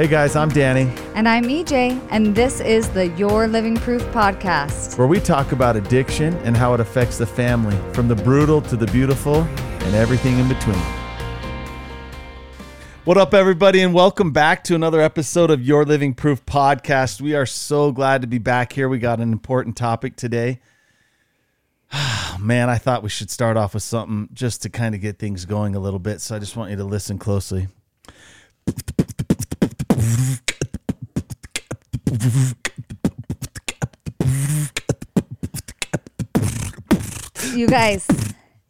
Hey guys, I'm Danny, And I'm EJ, and this is the Your Living Proof podcast. where we talk about addiction and how it affects the family, from the brutal to the beautiful and everything in between. What up, everybody, and welcome back to another episode of Your Living Proof podcast. We are so glad to be back here. We got an important topic today. Man, I thought we should start off with something just to kind of get things going a little bit. So I just want you to listen closely. You guys,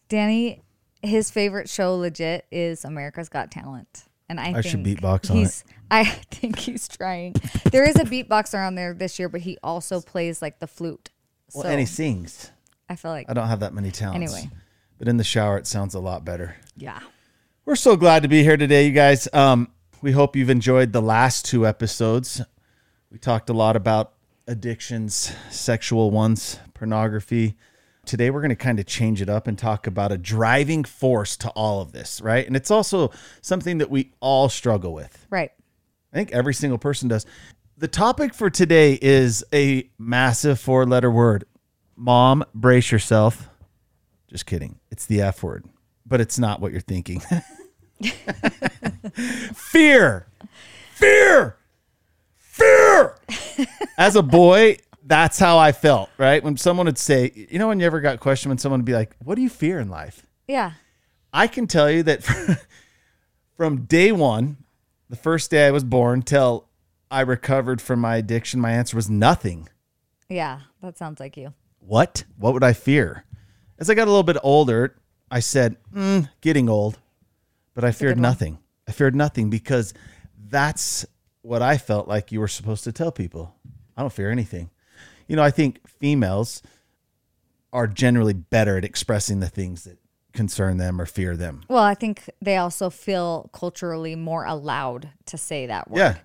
Danny, his favorite show legit is America's Got Talent. And I, I think should beatbox on he's, I think he's trying. There is a beatboxer on there this year, but he also plays like the flute. So Well, and he sings. I feel like, I don't have that many talents. Anyway. But in the shower, it sounds a lot better. yeah. We're so glad to be here today, you guys. Um, we hope you've enjoyed the last two episodes. We talked a lot about addictions, sexual ones, pornography. Today, we're going to kind of change it up and talk about a driving force to all of this, right? And it's also something that we all struggle with. Right. I think every single person does. The topic for today is a massive four letter word. Mom, brace yourself. Just kidding. It's the F word, but it's not what you're thinking. fear, fear, fear. As a boy, that's how I felt, right? When someone would say, you know, when you ever got questioned, when someone would be like, what do you fear in life? Yeah. I can tell you that from day one, the first day I was born till I recovered from my addiction, my answer was nothing. Yeah. That sounds like you. What? What would I fear? As I got a little bit older, I said, mm, getting old, but I feared nothing. I feared nothing because that's what I felt like you were supposed to tell people. I don't fear anything. You know, I think females are generally better at expressing the things that concern them or fear them. Well, I think they also feel culturally more allowed to say that word. Yeah.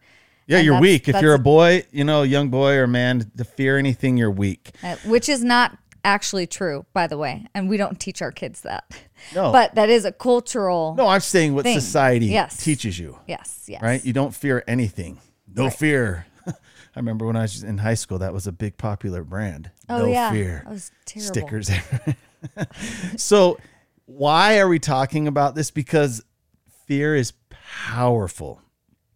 Yeah, And you're weak. If you're a boy, you know, a young boy or man, to fear anything, you're weak. Uh, which is not actually true, by the way. And we don't teach our kids that. No. But that is a cultural. No, I'm saying what Thing. society Yes. teaches you, Yes. Yes. right? You don't fear anything. No fear. I remember when I was in high school, that was a big popular brand. Oh, no yeah. fear. That was terrible. Stickers. so, why are we talking about this? Because fear is powerful.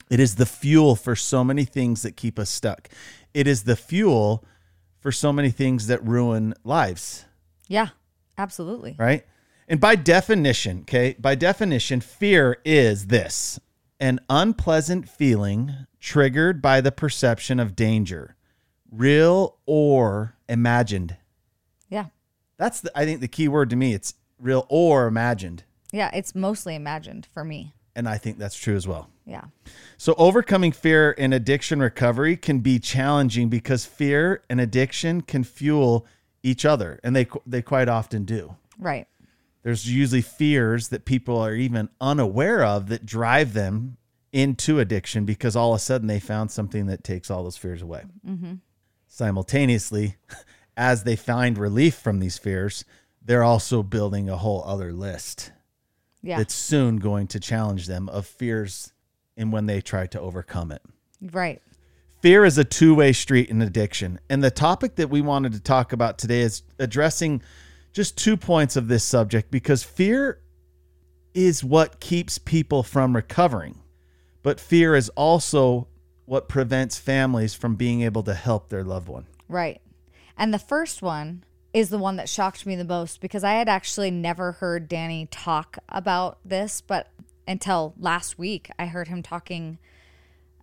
It is the fuel for so many things that keep us stuck. It is the fuel for so many things that ruin lives, Yeah. Absolutely. right? And by definition, okay, by definition, fear is this an unpleasant feeling triggered by the perception of danger, real or imagined. Yeah. That's, the, I think, the key word to me. It's real or imagined. Yeah. It's mostly imagined for me. And I think that's true as well. Yeah. So, overcoming fear in addiction recovery can be challenging because fear and addiction can fuel each other, and they they quite often do. Right. There's usually fears that people are even unaware of that drive them into addiction because all of a sudden they found something that takes all those fears away. Mm-hmm. Simultaneously, as they find relief from these fears, they're also building a whole other list Yeah. that's soon going to challenge them of fears and when they try to overcome it. right. Fear is a two way street in addiction. And the topic that we wanted to talk about today is addressing just two points of this subject because fear is what keeps people from recovering, but fear is also what prevents families from being able to help their loved one. Right. And the first one is the one that shocked me the most because I had actually never heard Danny talk about this, but until last week, I heard him talking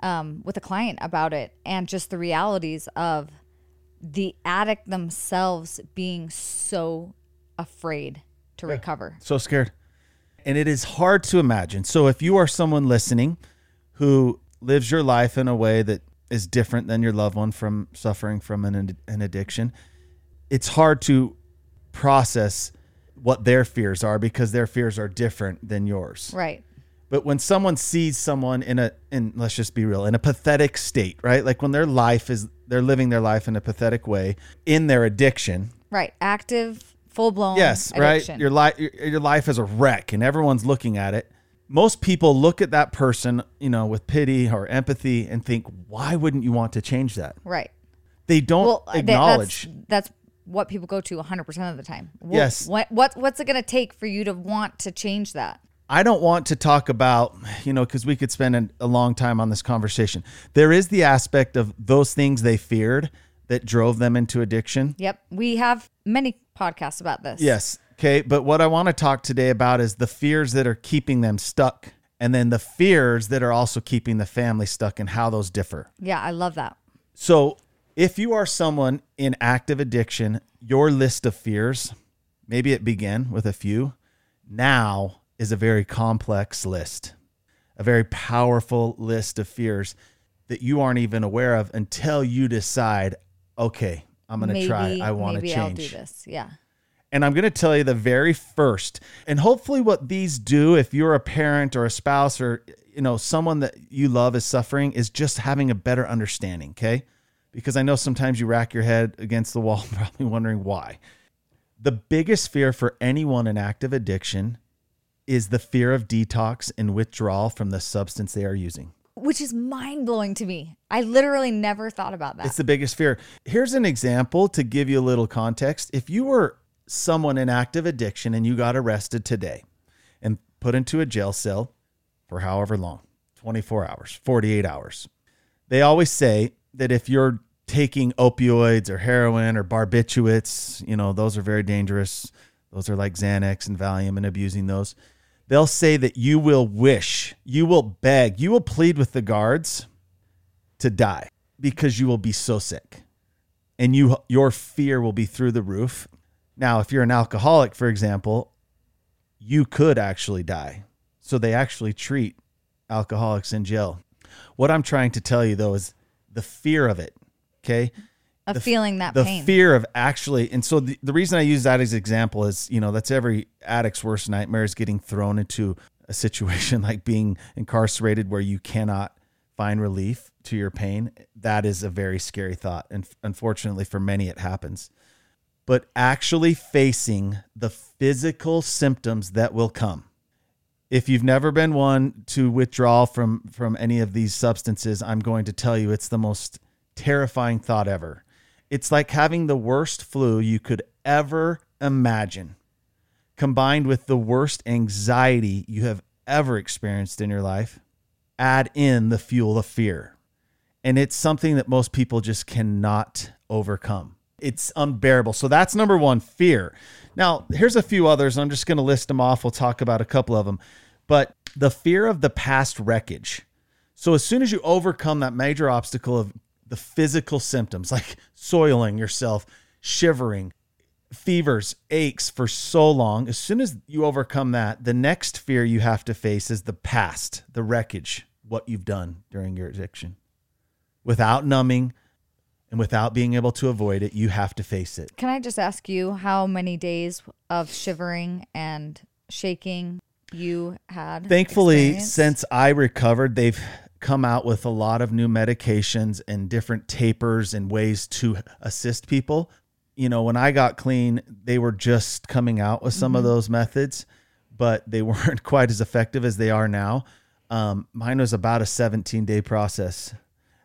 um, with a client about it and just the realities of the addict themselves being so afraid to recover. So scared. And it is hard to imagine. So if you are someone listening who lives your life in a way that is different than your loved one from suffering from an, an addiction, it's hard to process what their fears are because their fears are different than yours. Right. But when someone sees someone in a in let's just be real, in a pathetic state, right? Like when their life is they're living their life in a pathetic way in their addiction, Right. Active, full blown. yes addiction. right your life your, your life is a wreck and everyone's looking at it most people look at that person, you know, with pity or empathy and think, why wouldn't you want to change that? Right. They don't Well, acknowledge. that's, that's what people go to 100% of the time. Wh- Yes. What, what what's it going to take for you to want to change that? I don't want to talk about, you know, because we could spend a, a long time on this conversation. There is the aspect of those things they feared that drove them into addiction. Yep. We have many podcasts about this. Yes. Okay. But what I want to talk today about is the fears that are keeping them stuck, and then the fears that are also keeping the family stuck and how those differ. Yeah, I love that. So, if you are someone in active addiction, your list of fears, maybe it began with a few, now is a very complex list, a very powerful list of fears that you aren't even aware of until you decide, okay, I'm going to try. I want to change. I'll do this. Yeah. And I'm going to tell you the very first, and hopefully what these do, if you're a parent or a spouse or you know someone that you love is suffering, is just having a better understanding. Okay, because I know sometimes you rack your head against the wall, probably wondering why. The biggest fear for anyone in active addiction is the fear of detox and withdrawal from the substance they are using. Which is mind blowing to me. I literally never thought about that. It's the biggest fear. Here's an example to give you a little context. If you were someone in active addiction and you got arrested today and put into a jail cell for however long 24 hours, 48 hours they always say that if you're taking opioids or heroin or barbiturates, you know, those are very dangerous. Those are like Xanax and Valium and abusing those. They'll say that you will wish, you will beg, you will plead with the guards to die because you will be so sick and you your fear will be through the roof. Now, if you're an alcoholic, for example, you could actually die. So they actually treat alcoholics in jail. What I'm trying to tell you though is the fear of it, okay? Of feeling that the pain. fear of actually and so the, the reason i use that as example is you know that's every addict's worst nightmare is getting thrown into a situation like being incarcerated where you cannot find relief to your pain. That is a very scary thought and unfortunately for many it happens. But actually facing the physical symptoms that will come. If you've never been one to withdraw from from any of these substances i'm going to tell you it's the most terrifying thought ever it's like having the worst flu you could ever imagine, combined with the worst anxiety you have ever experienced in your life. Add in the fuel of fear. And it's something that most people just cannot overcome. It's unbearable. So that's number one fear. Now, here's a few others. I'm just going to list them off. We'll talk about a couple of them. But the fear of the past wreckage. So as soon as you overcome that major obstacle of the physical symptoms like soiling yourself, shivering, fevers, aches for so long, as soon as you overcome that, the next fear you have to face is the past, the wreckage, what you've done during your addiction. Without numbing and without being able to avoid it, you have to face it. Can I just ask you how many days of shivering and shaking you had? Thankfully, since I recovered, they've come out with a lot of new medications and different tapers and ways to assist people. You know, when I got clean, they were just coming out with some of those methods, but they weren't quite as effective as they are now. Um, mine was about a 17 day process.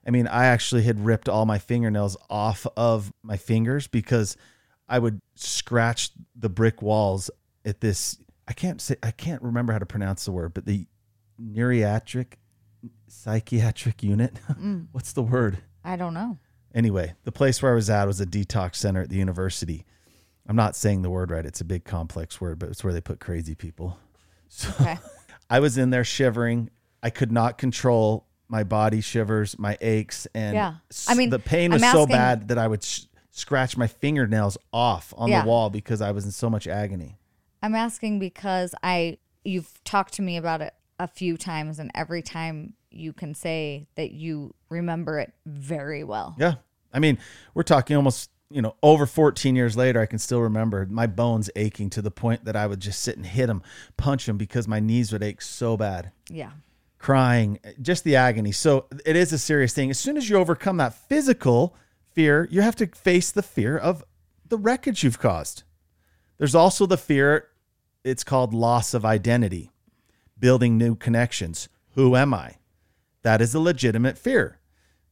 I mean, I actually had ripped all my fingernails off of my fingers because I would scratch the brick walls at this. I can't say, I can't remember how to pronounce the word, but the neuriatric psychiatric unit. Mm. What's the word? I don't know. Anyway, the place where I was at was a detox center at the university. I'm not saying the word right. It's a big complex word, but it's where they put crazy people. So Okay. I was in there shivering. I could not control my body shivers, my aches, and Yeah. I mean, the pain was so bad that I would sh- scratch my fingernails off on Yeah. the wall because I was in so much agony. I'm asking because I you've talked to me about it a few times and every time you can say that you remember it very well. Yeah. I mean, we're talking almost, you know, over 14 years later, I can still remember my bones aching to the point that I would just sit and hit them, punch them because my knees would ache so bad, Yeah. crying, just the agony. So it is a serious thing. As soon as you overcome that physical fear, you have to face the fear of the wreckage you've caused. There's also the fear, it's called loss of identity. building new connections. Who am I? That is a legitimate fear.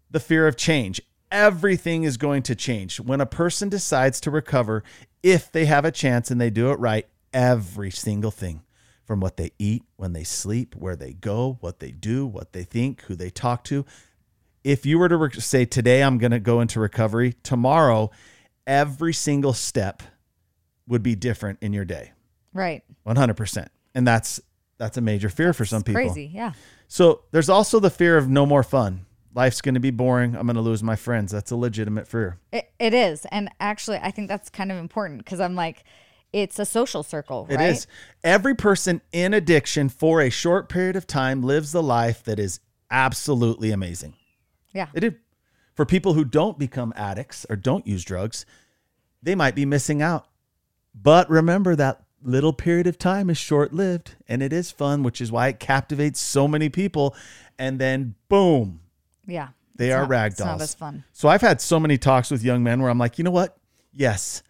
The fear of change. Everything is going to change. When a person decides to recover, if they have a chance and they do it right, every single thing from what they eat, when they sleep, where they go, what they do, what they think, who they talk to. If you were to re- say, Today I'm going to go into recovery, tomorrow, every single step would be different in your day. Right. 100%. And that's that's a major fear for some people. Crazy. Yeah. So there's also the fear of no more fun. Life's going to be boring. I'm going to lose my friends. That's a legitimate fear. It, it is. And actually, I think that's kind of important because I'm like, it's a social circle, It right? is. Every person in addiction for a short period of time lives the life that is absolutely amazing. Yeah. It is. For people who don't become addicts or don't use drugs, they might be missing out. But remember that little period of time is short lived and it is fun, which is why it captivates so many people. And then boom, Yeah. They are not- rag It's not as fun. So I've had so many talks with young men where I'm like, you know what? Yes,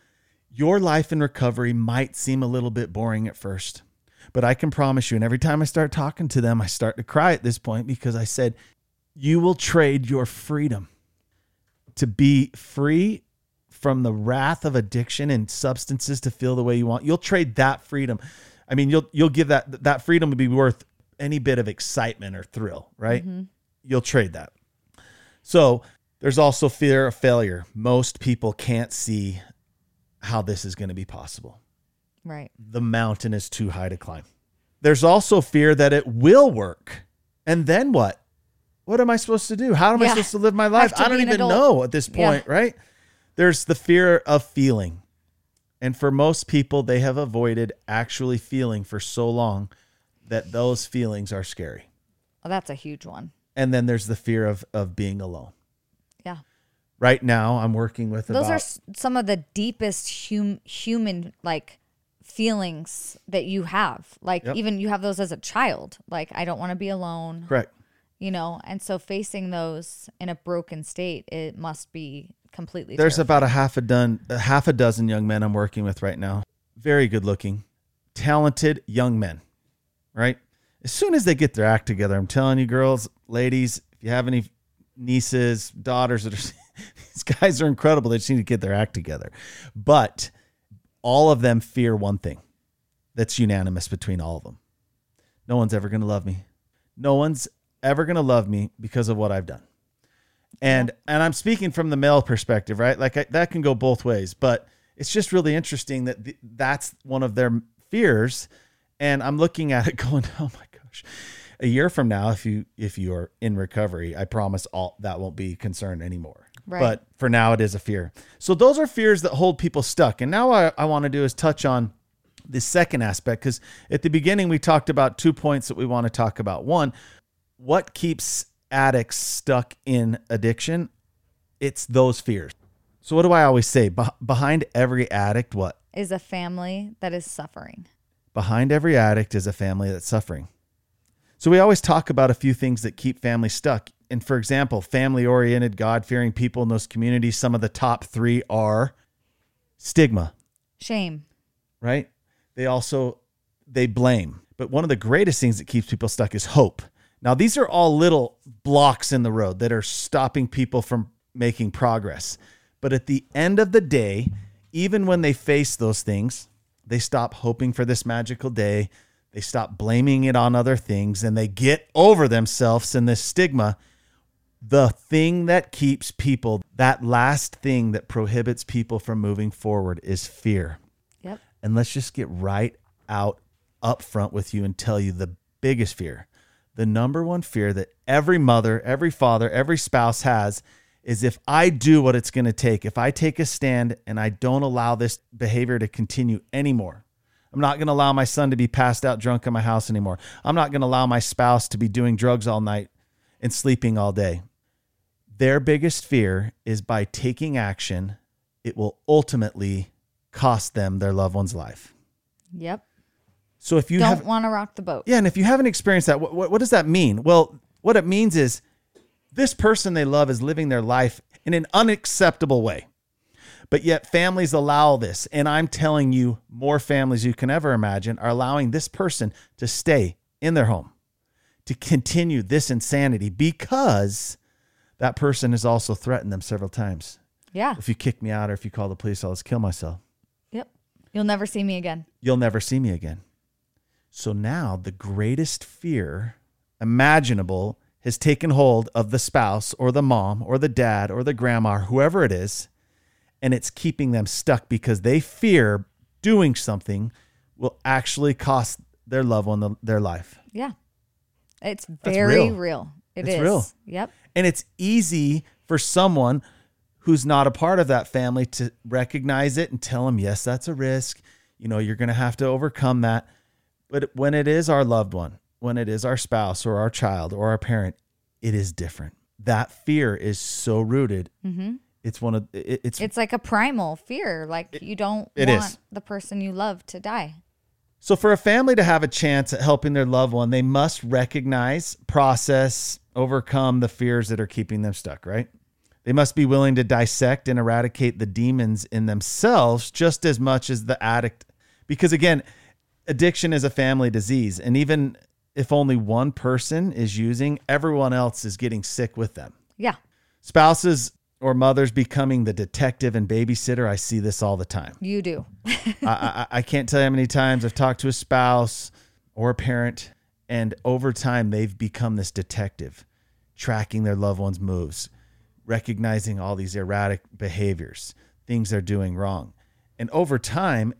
your life in recovery might seem a little bit boring at first, but I can promise you, and every time I start talking to them, I start to cry at this point because I said, you will trade your freedom to be free from the wrath of addiction and substances to feel the way you want. You'll trade that freedom. I mean, you'll you'll give that that freedom would be worth any bit of excitement or thrill, right? You'll trade that. So there's also fear of failure. Most people can't see how this is going to be possible. Right. The mountain is too high to climb. There's also fear that it will work. And then what? What am I supposed to do? How am I supposed to live my life? I don't even adult. know at this Yeah. point, right? There's the fear of feeling. And for most people, they have avoided actually feeling for so long that those feelings are scary. Well, that's a huge one. And then there's the fear of of being alone. Yeah. Right now, I'm working with Those about are some of the deepest hum- human like feelings that you have. Like Yep. even you have those as a child. Like I don't want to be alone, correct. you know. And so facing those in a broken state, it must be completely There's about a half a dozen, a half a dozen young men I'm working with right now. Very good looking, talented young men. Right. As soon as they get their act together, I'm telling you, girls, ladies, if you have any nieces, daughters that are these guys are incredible. They just need to get their act together. But all of them fear one thing that's unanimous between all of them. No one's ever going to love me. No one's ever going to love me because of what I've done. And and I'm speaking from the male perspective, right? Like I, that can go both ways, but it's just really interesting that th- that's one of their fears. And I'm looking at it going, oh my gosh, a year from now, if you if you are in recovery, I promise all that won't be concern anymore. Right. But for now, it is a fear. So those are fears that hold people stuck. And now I, I want to do is touch on the second aspect because at the beginning we talked about two points that we want to talk about. One, what keeps addicts stuck in addiction? It's those fears. So what do I always say? Beh- behind every addict, what? is a family that is suffering. Behind every addict is a family that's suffering. So we always talk about a few things that keep families stuck. And for example, family oriented, God fearing people in those communities, some of the top three are stigma, Shame. right? They also they blame. But one of the greatest things that keeps people stuck is hope. Now, these are all little blocks in the road that are stopping people from making progress. But at the end of the day, even when they face those things, they stop hoping for this magical day. They stop blaming it on other things and they get over themselves and this stigma. The thing that keeps people, that last thing that prohibits people from moving forward is fear Yep. and let's just get right out up front with you and tell you the biggest fear the number one fear that every mother every father every spouse has is if i do what it's going to take if i take a stand and i don't allow this behavior to continue anymore i'm not going to allow my son to be passed out drunk in my house anymore. I'm not going to allow my spouse to be doing drugs all night and sleeping all day. Their biggest fear is by taking action it will ultimately cost them their loved one's life. Yep. So if you Don't want to rock the boat. yeah, and if you haven't experienced that, what, what, what does that mean? Well, what it means is this person they love is living their life in an unacceptable way. But yet families allow this. And I'm telling you, more families you can ever imagine are allowing this person to stay in their home to continue this insanity because that person has also threatened them several times. Yeah. If you kick me out or if you call the police, I'll just kill myself. Yep. You'll never see me again. You'll never see me again. So now the greatest fear imaginable has taken hold of the spouse or the mom or the dad or the grandma, or whoever it is, and it's keeping them stuck because they fear doing something will actually cost their loved one the, their life. Yeah. It's very real. real. It is. It's real. Yep. And it's easy for someone who's not a part of that family to recognize it and tell them, yes, that's a risk. You know, you're going to have to overcome that. But when it is our loved one, when it is our spouse or our child or our parent, it is different. That fear is so rooted. Mm-hmm. It's one of it, it's It's like a primal fear. Like you don't it want is. the person you love to die. So, for a family to have a chance at helping their loved one, they must recognize, process, overcome the fears that are keeping them stuck, right? They must be willing to dissect and eradicate the demons in themselves just as much as the addict. Because again, addiction is a family disease. And even if only one person is using, everyone else is getting sick with them. Yeah. Spouses or mothers becoming the detective and babysitter, I see this all the time. You do. I, I, I can't tell you how many times I've talked to a spouse or a parent, and over time they've become this detective, tracking their loved one's moves, recognizing all these erratic behaviors, things they're doing wrong. And over time,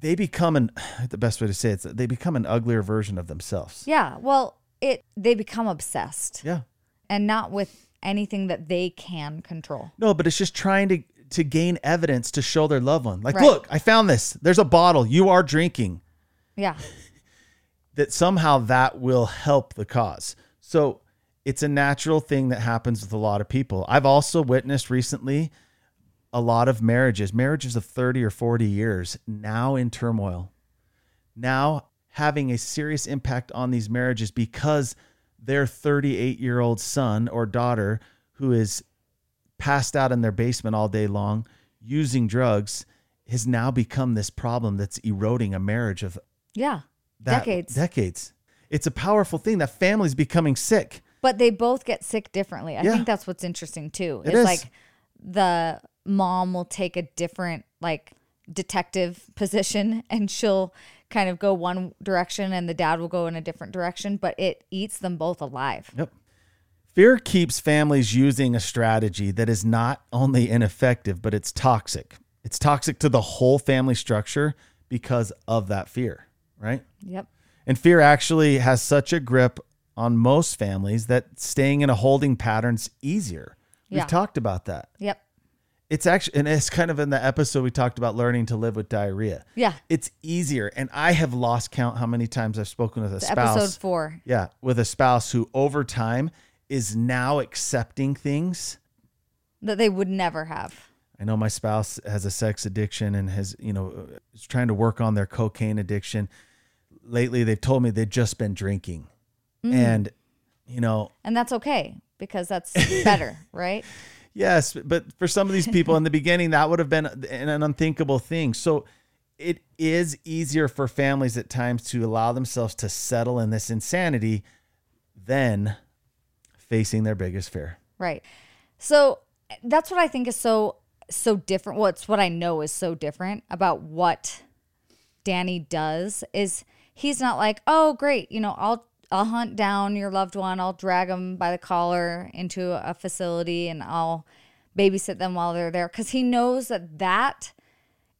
they become an the best way to say it is they become an uglier version of themselves. Yeah. Well, it they become obsessed Yeah. and not with anything that they can control. No, but it's just trying to to gain evidence to show their loved one. Like, Right. look, I found this. There's a bottle. You are drinking. Yeah. that somehow that will help the cause. So it's a natural thing that happens with a lot of people. I've also witnessed recently a lot of marriages, marriages of 30 or 40 years, now in turmoil, now having a serious impact on these marriages because their 38 year old son or daughter who is passed out in their basement all day long using drugs has now become this problem that's eroding a marriage of Yeah. Decades. Decades. It's a powerful thing that families becoming sick. but they both get sick differently. I Yeah. think that's what's interesting too. It It's like the mom will take a different like detective position and she'll kind of go one direction and the dad will go in a different direction, but it eats them both alive. Yep. Fear keeps families using a strategy that is not only ineffective, but it's toxic. It's toxic to the whole family structure because of that fear, right? Yep. And fear actually has such a grip on most families that staying in a holding pattern's easier. We've Yeah. talked about that. Yep. It's actually, and it's kind of in the episode we talked about learning to live with diarrhea. Yeah. It's easier. And I have lost count how many times I've spoken with a spouse. Episode 4. Yeah, with a spouse who over time is now accepting things. that they would never have. I know my spouse has a sex addiction and has, you know, is trying to work on their cocaine addiction. Lately, they've told me they've just been drinking. Mm. And, you know, And that's okay because that's better, right? Yes, but for some of these people in the beginning, that would have been an unthinkable thing. So it is easier for families at times to allow themselves to settle in this insanity than facing their biggest fear. Right. So that's what I think is so so different. What's what I know is so different about what Danny does is he's not like, "Oh, great, you know, I'll I'll hunt down your loved one. I'll drag them by the collar into a facility and I'll babysit them while they're there cuz he knows that that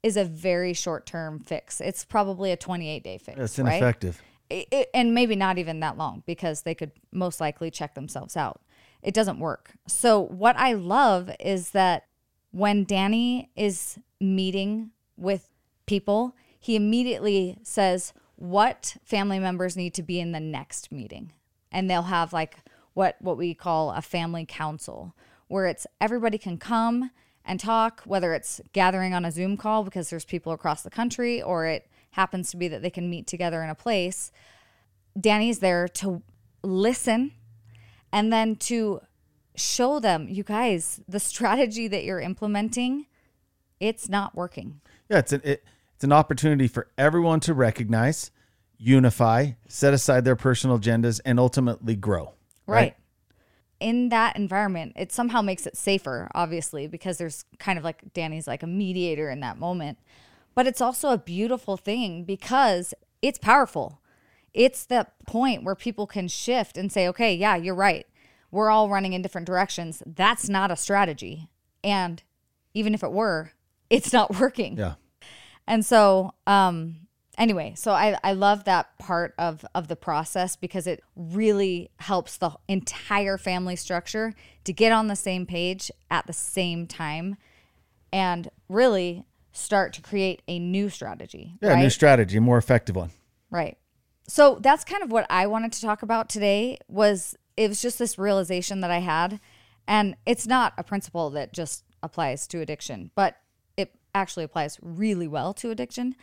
is a very short-term fix. It's probably a 28-day fix, It's right? ineffective. it, it- and maybe not even that long because they could most likely check themselves out. It doesn't work. So, what I love is that when Danny is meeting with people, he immediately says what family members need to be in the next meeting. And they'll have like what what we call a family council where it's everybody can come and talk whether it's gathering on a Zoom call because there's people across the country or it happens to be that they can meet together in a place. Danny's there to listen and then to show them, you guys, the strategy that you're implementing, it's not working. Yeah, it's an it, it's an opportunity for everyone to recognize unify, set aside their personal agendas, and ultimately grow. Right. In that environment, it somehow makes it safer, obviously, because there's kind of like Danny's like a mediator in that moment. But it's also a beautiful thing because it's powerful. It's the point where people can shift and say, okay, yeah, you're right. We're all running in different directions. That's not a strategy. And even if it were, it's not working. Yeah. And so, um, anyway, so I, I love that part of, of the process because it really helps the entire family structure to get on the same page at the same time and really start to create a new strategy. Yeah, right? new strategy, a more effective one. Right. So that's kind of what I wanted to talk about today was it was just this realization that I had and it's not a principle that just applies to addiction, but actually applies really well to addiction.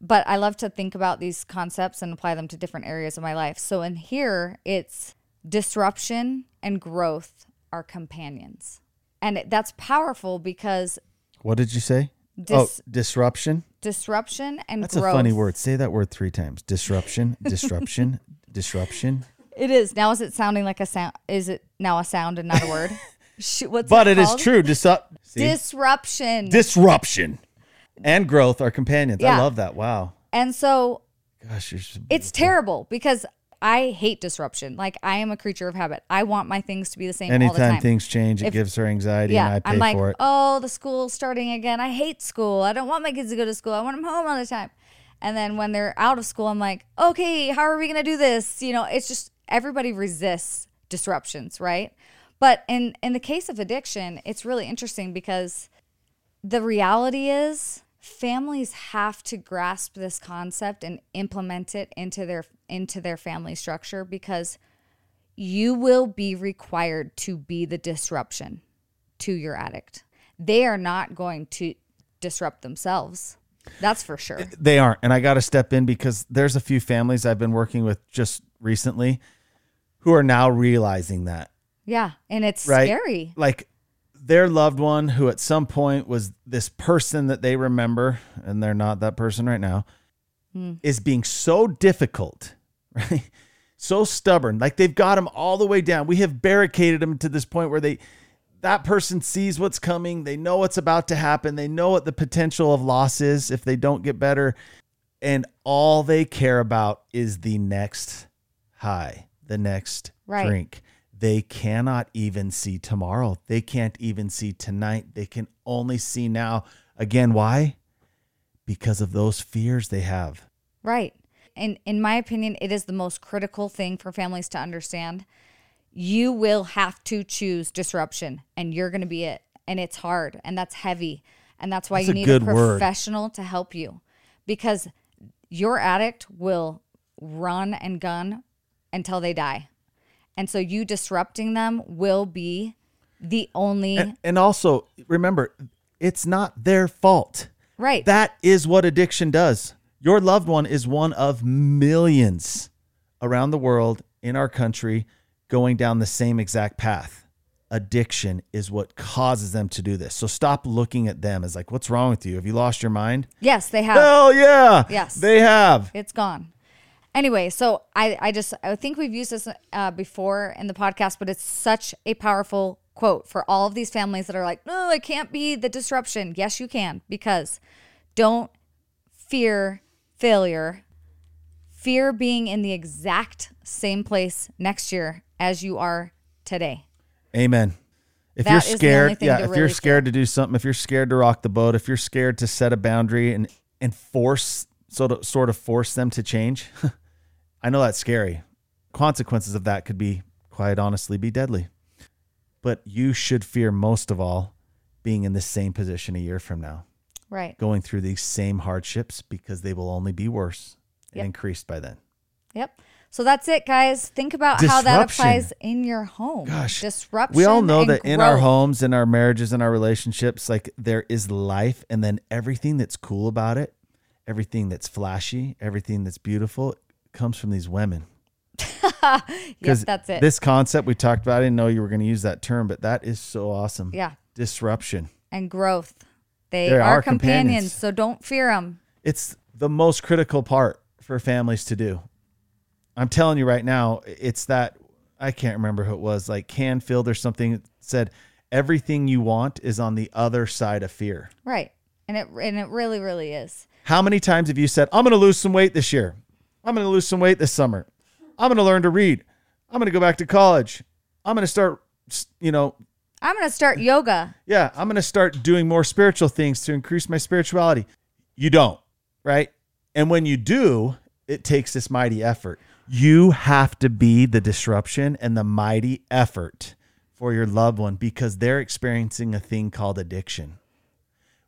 But I love to think about these concepts and apply them to different areas of my life. So in here, it's disruption and growth are companions. And it, that's powerful because What did you say? Oh, Dis- oh, disruption. disruption and That's growth. a funny word. Say that word three times. Disruption, disruption, disruption. It is. Now is it sounding like a sound? Is it now a sound and not a word? What's But it it is true. See? Disruption. disruption and growth are companions. I love that. Wow. and so Gosh, so it's terrible because I hate disruption. Like I am a creature of habit. I want my things to be the same all the Anytime time. things change, it If- gives her anxiety, yeah, and I pay I'm like, for it. oh, the school's starting again. I hate school. I don't want my kids to go to school. I want them home all the time. And then when they're out of school, I'm like, okay, how are we gonna do this? You know, it's just everybody resists disruptions, right? But in in the case of addiction, it's really interesting because the reality is families have to grasp this concept and implement it into their into their family structure because you will be required to be the disruption to your addict. They are not going to disrupt themselves. That's for sure. They aren't. And I got to step in because there's a few families I've been working with just recently who are now realizing that, Yeah, and it's right? scary. Like their loved one who at some point was this person that they remember, and they're not that person right now, Hmm. is being so difficult, right? So stubborn. Like they've got them all the way down. We have barricaded them to this point where they, that person sees what's coming. They know what's about to happen. They know what the potential of loss is if they don't get better. And all they care about is the next high, the next Right. drink. They cannot even see tomorrow. They can't even see tonight. They can only see now. Again, why? Because of those fears they have. Right. And in my opinion, it is the most critical thing for families to understand. You will have to choose disruption and you're going to be it. And it's hard and that's heavy. And that's why That's you a need a word. professional to help you because your addict will run and gun until they die. And so you disrupting them will be the only And, and also, remember, it's not their fault. right. That is what addiction does. Your loved one is one of millions around the world in our country going down the same exact path. Addiction is what causes them to do this. So stop looking at them as like, what's wrong with you? Have you lost your mind? yes, they have. Hell yeah. Yes. They have. It's gone. Anyway, so I, I just I think we've used this uh, before in the podcast, but it's such a powerful quote for all of these families that are like, no, it can't be the disruption. Yes, you can because don't fear failure. Fear being in the exact same place next year as you are today. Amen. If That you're is the only scared, yeah, if really you're scared to do something, if you're scared to rock the boat, if you're scared to set a boundary and and force sort of sort of force them to change, I know that's scary. Consequences of that could be quite honestly be deadly. But you should fear most of all being in the same position a year from now, Right. going through these same hardships because they will only be worse and increased by then. Yep. So that's it, guys. Think about how that applies in your home. Gosh, disruption. We all know that in our homes, in our marriages, in our relationships, like there is life, and then everything that's cool about it, everything that's flashy, everything that's beautiful comes from these women. Yes, that's it. This concept we talked about, I didn't know you were going to use that term, but that is so awesome. yeah. Disruption. and growth. They They are are companions, companions. so don't fear them. It's the most critical part for families to do. I'm telling you right now, it's that I can't remember who it was, like Canfield or something said everything you want is on the other side of fear. Right. And it and it really really is. How many times have you said, I'm going to lose some weight this year? I'm going to lose some weight this summer. I'm going to learn to read. I'm going to go back to college. I'm going to start, you know, I'm going to start yoga. yeah, I'm going to start doing more spiritual things to increase my spirituality. You don't, right? And when you do, it takes this mighty effort. You have to be the disruption and the mighty effort for your loved one because they're experiencing a thing called addiction,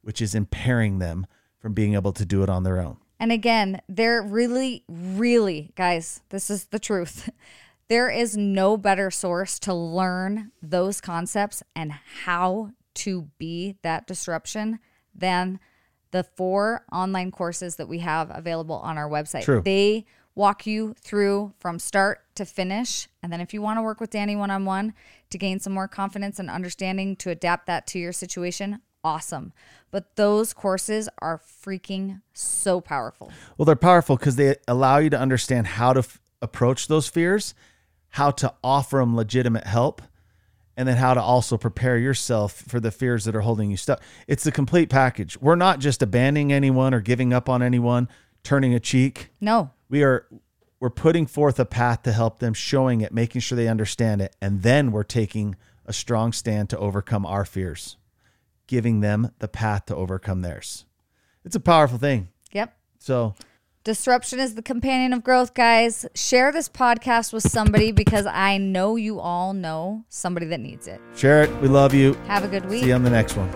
which is impairing them from being able to do it on their own. And again, there really, really, guys, this is the truth. There is no better source to learn those concepts and how to be that disruption than the four online courses that we have available on our website. True. They walk you through from start to finish. And then if you want to work with Danny one on one to gain some more confidence and understanding to adapt that to your situation, awesome. But those courses are freaking so powerful. Well, they're powerful because they allow you to understand how to f- approach those fears, how to offer them legitimate help, and then how to also prepare yourself for the fears that are holding you stuck. It's a complete package. We're not just abandoning anyone or giving up on anyone, turning a cheek. No, We are we're putting forth a path to help them, showing it, making sure they understand it, and then we're taking a strong stand to overcome our fears, giving them the path to overcome theirs. It's a powerful thing. yep. So Disruption is the companion of growth, guys. Share this podcast with somebody because I know you all know somebody that needs it. Share it. We love you. Have a good week. See you on the next one.